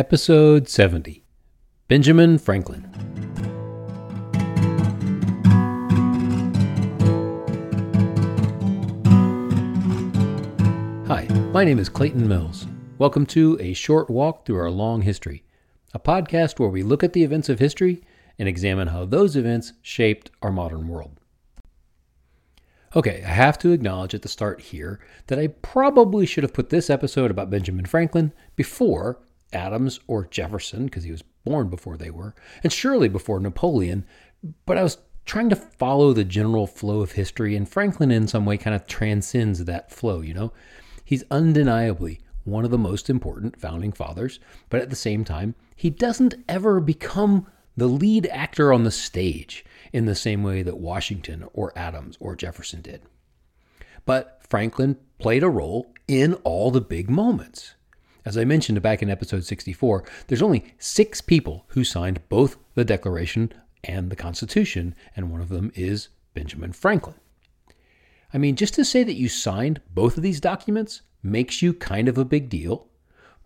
Episode 70 Benjamin Franklin. Hi, my name is Clayton Mills. Welcome to A Short Walk Through Our Long History, a podcast where we look at the events of history and examine how those events shaped our modern world. Okay, I have to acknowledge at the start here that I probably should have put this episode about Benjamin Franklin before Adams or Jefferson, because he was born before they were, and surely before Napoleon, but I was trying to follow the general flow of history, and Franklin in some way kind of transcends that flow, you know? He's undeniably one of the most important founding fathers, but at the same time, he doesn't ever become the lead actor on the stage in the same way that Washington or Adams or Jefferson did. But Franklin played a role in all the big moments. As I mentioned back in episode 64, there's only six people who signed both the Declaration and the Constitution, and one of them is Benjamin Franklin. I mean, just to say that you signed both of these documents makes you kind of a big deal,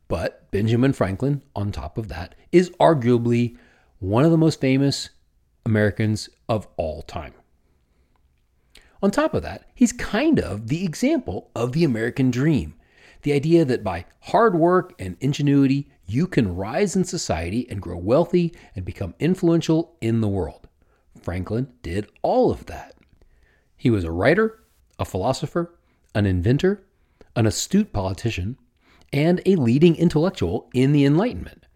but Benjamin Franklin, on top of that, is arguably one of the most famous Americans of all time. On top of that, he's kind of the example of the American dream. The idea that by hard work and ingenuity, you can rise in society and grow wealthy and become influential in the world. Franklin did all of that. He was a writer, a philosopher, an inventor, an astute politician, and a leading intellectual in the Enlightenment.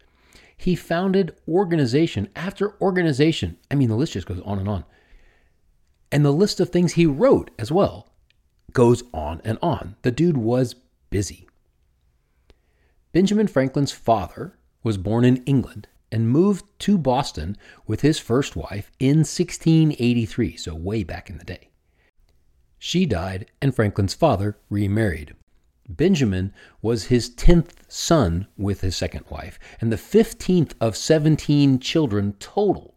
He founded organization after organization. I mean, the list just goes on and on. And the list of things he wrote as well goes on and on. The dude was busy. Benjamin Franklin's father was born in England and moved to Boston with his first wife in 1683, so way back in the day. She died, and Franklin's father remarried. Benjamin was his 10th son with his second wife, and the 15th of 17 children total.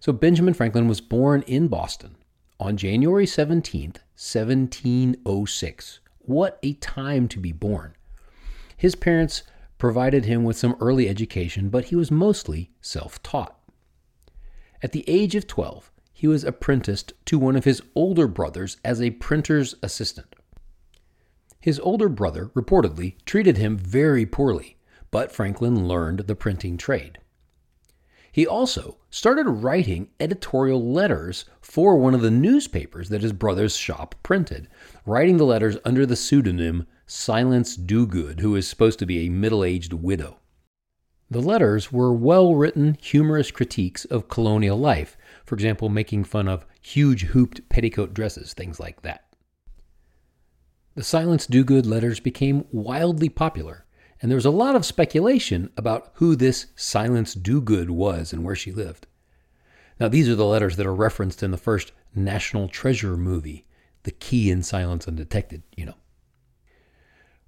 So Benjamin Franklin was born in Boston on January 17th, 1706. What a time to be born! His parents provided him with some early education, but he was mostly self taught. At the age of 12, he was apprenticed to one of his older brothers as a printer's assistant. His older brother reportedly treated him very poorly, but Franklin learned the printing trade. He also started writing editorial letters for one of the newspapers that his brother's shop printed, writing the letters under the pseudonym Silence Dogood, who is supposed to be a middle aged widow. The letters were well written, humorous critiques of colonial life, for example, making fun of huge hooped petticoat dresses, things like that. The Silence Dogood letters became wildly popular, and there was a lot of speculation about who this Silence Dogood was and where she lived. Now, these are the letters that are referenced in the first National Treasure movie, The Key in Silence Undetected, you know.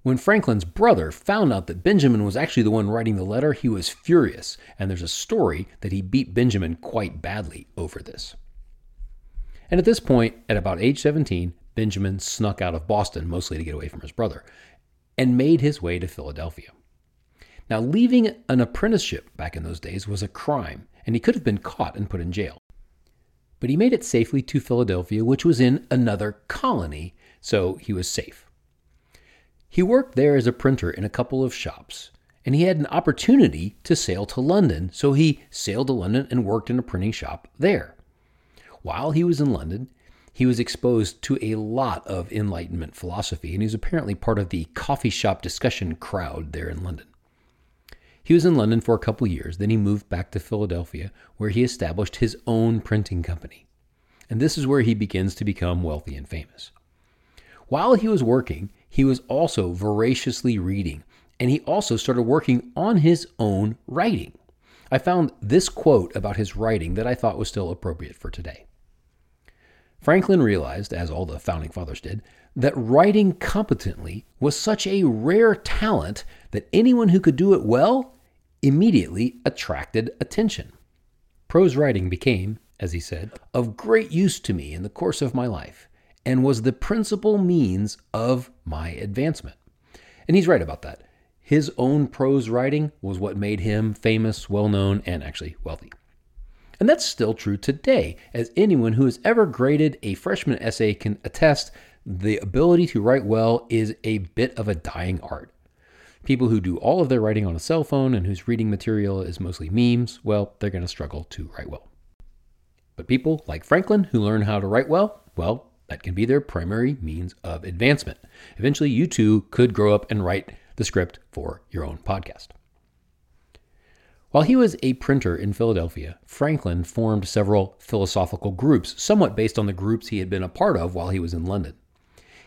When Franklin's brother found out that Benjamin was actually the one writing the letter, he was furious, and there's a story that he beat Benjamin quite badly over this. And at this point, at about age 17, Benjamin snuck out of Boston, mostly to get away from his brother, and made his way to Philadelphia. Now, leaving an apprenticeship back in those days was a crime, and he could have been caught and put in jail. But he made it safely to Philadelphia, which was in another colony, so he was safe. He worked there as a printer in a couple of shops, and he had an opportunity to sail to London, so he sailed to London and worked in a printing shop there. While he was in London, he was exposed to a lot of Enlightenment philosophy, and he was apparently part of the coffee shop discussion crowd there in London. He was in London for a couple years, then he moved back to Philadelphia, where he established his own printing company. And this is where he begins to become wealthy and famous. While he was working, he was also voraciously reading, and he also started working on his own writing. I found this quote about his writing that I thought was still appropriate for today. Franklin realized, as all the founding fathers did, that writing competently was such a rare talent that anyone who could do it well immediately attracted attention. Prose writing became, as he said, of great use to me in the course of my life and was the principal means of my advancement. And he's right about that. His own prose writing was what made him famous, well known, and actually wealthy. And that's still true today, as anyone who has ever graded a freshman essay can attest the ability to write well is a bit of a dying art. People who do all of their writing on a cell phone and whose reading material is mostly memes, well, they're going to struggle to write well. But people like Franklin who learn how to write well, well, that can be their primary means of advancement. Eventually, you too could grow up and write the script for your own podcast. While he was a printer in Philadelphia, Franklin formed several philosophical groups, somewhat based on the groups he had been a part of while he was in London.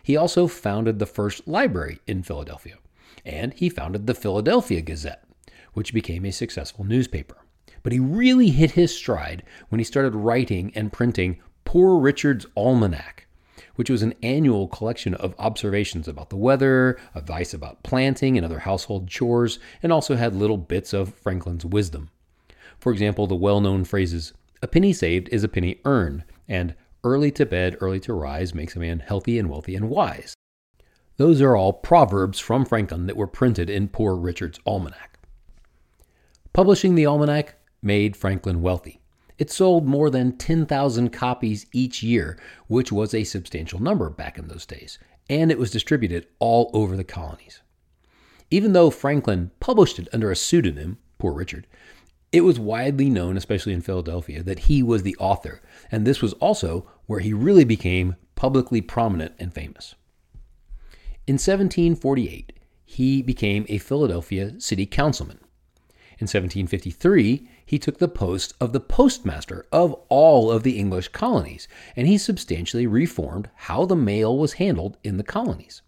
He also founded the first library in Philadelphia, and he founded the Philadelphia Gazette, which became a successful newspaper. But he really hit his stride when he started writing and printing Poor Richard's Almanac, which was an annual collection of observations about the weather, advice about planting and other household chores, and also had little bits of Franklin's wisdom. For example, the well known phrases, a penny saved is a penny earned, and early to bed, early to rise makes a man healthy and wealthy and wise. Those are all proverbs from Franklin that were printed in Poor Richard's Almanac. Publishing the almanac made Franklin wealthy. It sold more than 10,000 copies each year, which was a substantial number back in those days, and it was distributed all over the colonies. Even though Franklin published it under a pseudonym, Poor Richard, it was widely known, especially in Philadelphia, that he was the author, and this was also where he really became publicly prominent and famous. In 1748, he became a Philadelphia city councilman. In 1753, he took the post of the postmaster of all of the English colonies, and he substantially reformed how the mail was handled in the colonies.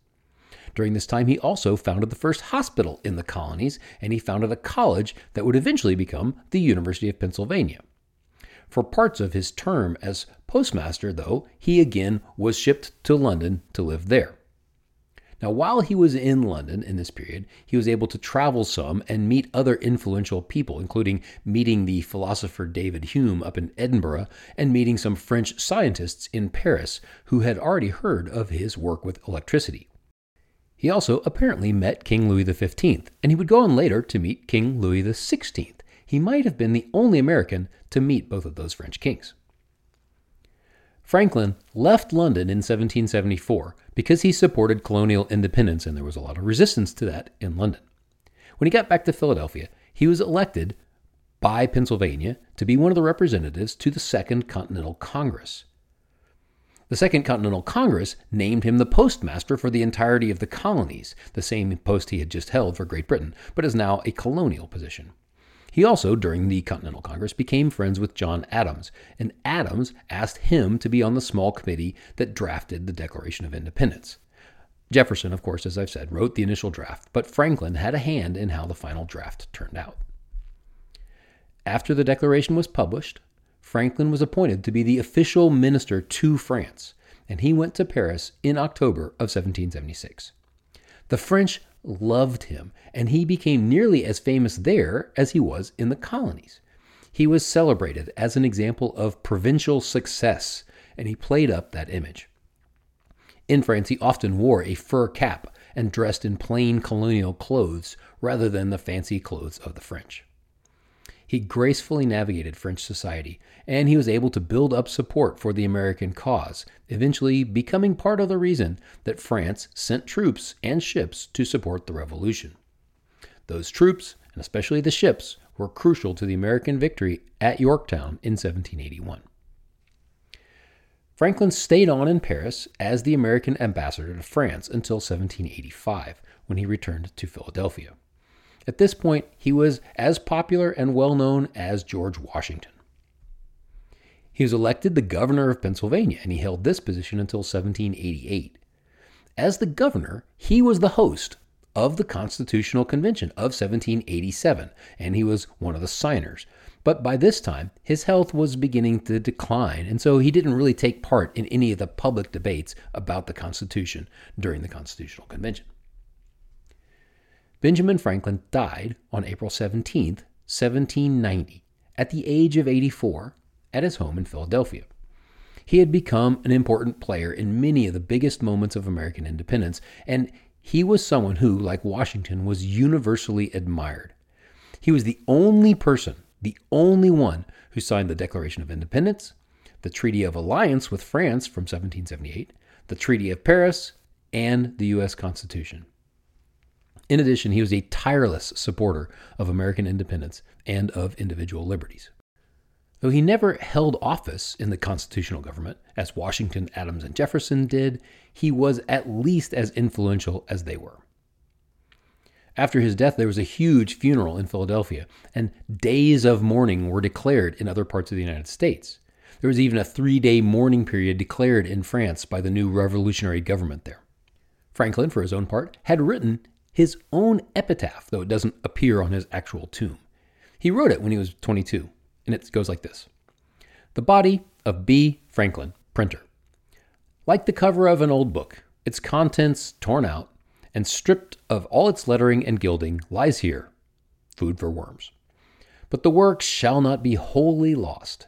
During this time, he also founded the first hospital in the colonies, and he founded a college that would eventually become the University of Pennsylvania. For parts of his term as postmaster, though, he again was shipped to London to live there. Now, while he was in London in this period, he was able to travel some and meet other influential people, including meeting the philosopher David Hume up in Edinburgh and meeting some French scientists in Paris who had already heard of his work with electricity. He also apparently met King Louis XV, and he would go on later to meet King Louis XVI. He might have been the only American to meet both of those French kings. Franklin left London in 1774 because he supported colonial independence, and there was a lot of resistance to that in London. When he got back to Philadelphia, he was elected by Pennsylvania to be one of the representatives to the Second Continental Congress. The Second Continental Congress named him the postmaster for the entirety of the colonies, the same post he had just held for Great Britain, but is now a colonial position. He also, during the Continental Congress, became friends with John Adams, and Adams asked him to be on the small committee that drafted the Declaration of Independence. Jefferson, of course, as I've said, wrote the initial draft, but Franklin had a hand in how the final draft turned out. After the Declaration was published, Franklin was appointed to be the official minister to France, and he went to Paris in October of 1776. The French loved him, and he became nearly as famous there as he was in the colonies. He was celebrated as an example of provincial success, and he played up that image. In France, he often wore a fur cap and dressed in plain colonial clothes rather than the fancy clothes of the French. He gracefully navigated French society, and he was able to build up support for the American cause, eventually becoming part of the reason that France sent troops and ships to support the revolution. Those troops, and especially the ships, were crucial to the American victory at Yorktown in 1781. Franklin stayed on in Paris as the American ambassador to France until 1785, when he returned to Philadelphia. At this point, he was as popular and well known as George Washington. He was elected the governor of Pennsylvania, and he held this position until 1788. As the governor, he was the host of the Constitutional Convention of 1787, and he was one of the signers. But by this time, his health was beginning to decline, and so he didn't really take part in any of the public debates about the Constitution during the Constitutional Convention. Benjamin Franklin died on April 17, 1790, at the age of 84, at his home in Philadelphia. He had become an important player in many of the biggest moments of American independence, and he was someone who, like Washington, was universally admired. He was the only person, the only one who signed the Declaration of Independence, the Treaty of Alliance with France from 1778, the Treaty of Paris, and the U.S. Constitution. In addition, he was a tireless supporter of American independence and of individual liberties. Though he never held office in the constitutional government, as Washington, Adams, and Jefferson did, he was at least as influential as they were. After his death, there was a huge funeral in Philadelphia, and days of mourning were declared in other parts of the United States. There was even a three day mourning period declared in France by the new revolutionary government there. Franklin, for his own part, had written his own epitaph, though it doesn't appear on his actual tomb. He wrote it when he was 22 and it goes like this The body of B. Franklin, printer. Like the cover of an old book, its contents torn out and stripped of all its lettering and gilding, lies here, food for worms. But the work shall not be wholly lost,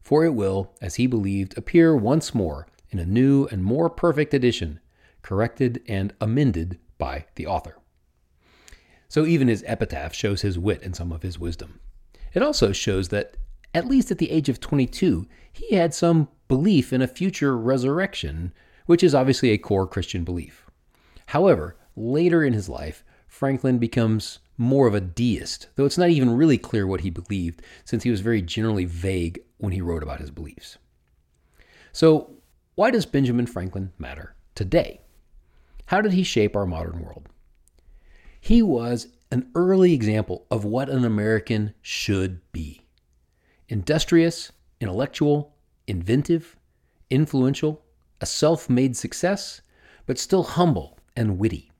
for it will, as he believed, appear once more in a new and more perfect edition, corrected and amended by the author. So even his epitaph shows his wit and some of his wisdom. It also shows that, at least at the age of 22, he had some belief in a future resurrection, which is obviously a core Christian belief. However, later in his life, Franklin becomes more of a deist, though it's not even really clear what he believed, since he was very generally vague when he wrote about his beliefs. So, why does Benjamin Franklin matter today? How did he shape our modern world? He was an early example of what an American should be industrious, intellectual, inventive, influential, a self made success, but still humble and witty.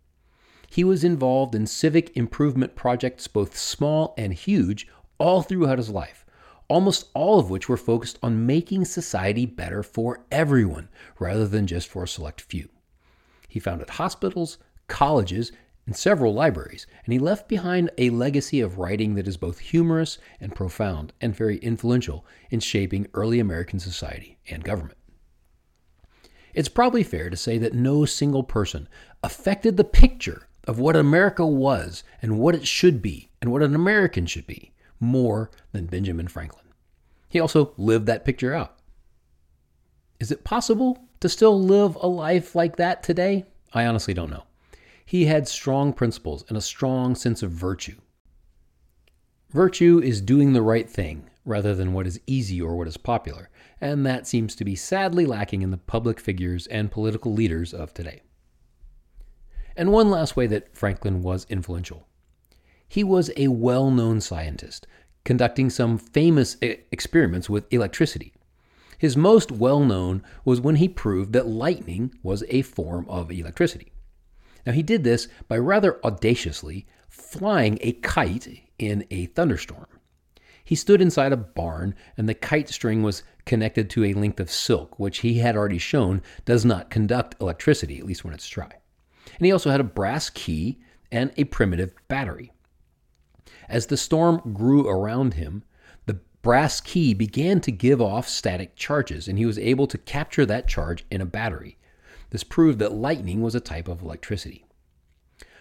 He was involved in civic improvement projects, both small and huge, all throughout his life, almost all of which were focused on making society better for everyone rather than just for a select few. He founded hospitals, colleges, and several libraries, and he left behind a legacy of writing that is both humorous and profound and very influential in shaping early American society and government. It's probably fair to say that no single person affected the picture of what America was and what it should be and what an American should be more than Benjamin Franklin. He also lived that picture out. Is it possible to still live a life like that today? I honestly don't know. He had strong principles and a strong sense of virtue. Virtue is doing the right thing rather than what is easy or what is popular, and that seems to be sadly lacking in the public figures and political leaders of today. And one last way that Franklin was influential he was a well known scientist, conducting some famous experiments with electricity. His most well known was when he proved that lightning was a form of electricity. Now, he did this by rather audaciously flying a kite in a thunderstorm. He stood inside a barn, and the kite string was connected to a length of silk, which he had already shown does not conduct electricity, at least when it's dry. And he also had a brass key and a primitive battery. As the storm grew around him, brass key began to give off static charges, and he was able to capture that charge in a battery. This proved that lightning was a type of electricity.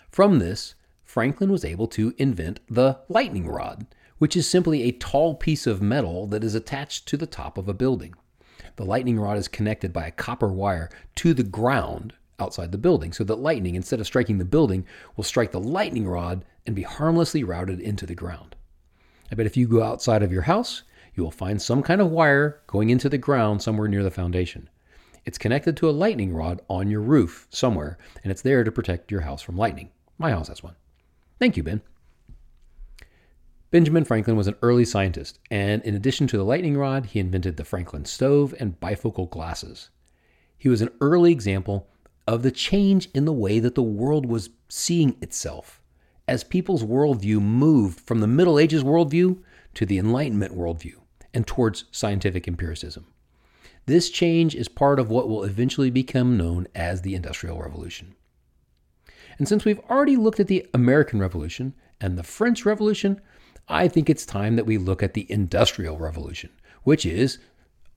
From this, Franklin was able to invent the lightning rod, which is simply a tall piece of metal that is attached to the top of a building. The lightning rod is connected by a copper wire to the ground outside the building, so that lightning, instead of striking the building, will strike the lightning rod and be harmlessly routed into the ground. I bet if you go outside of your house, you will find some kind of wire going into the ground somewhere near the foundation. It's connected to a lightning rod on your roof somewhere, and it's there to protect your house from lightning. My house has one. Thank you, Ben. Benjamin Franklin was an early scientist, and in addition to the lightning rod, he invented the Franklin stove and bifocal glasses. He was an early example of the change in the way that the world was seeing itself as people's worldview moved from the Middle Ages worldview to the Enlightenment worldview and towards scientific empiricism. This change is part of what will eventually become known as the Industrial Revolution. And since we've already looked at the American Revolution and the French Revolution, I think it's time that we look at the Industrial Revolution, which is,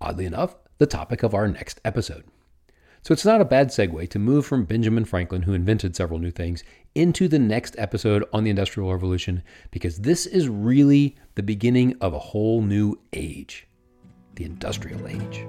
oddly enough, the topic of our next episode. So it's not a bad segue to move from Benjamin Franklin, who invented several new things, into the next episode on the Industrial Revolution, because this is really the beginning of a whole new age the Industrial Age.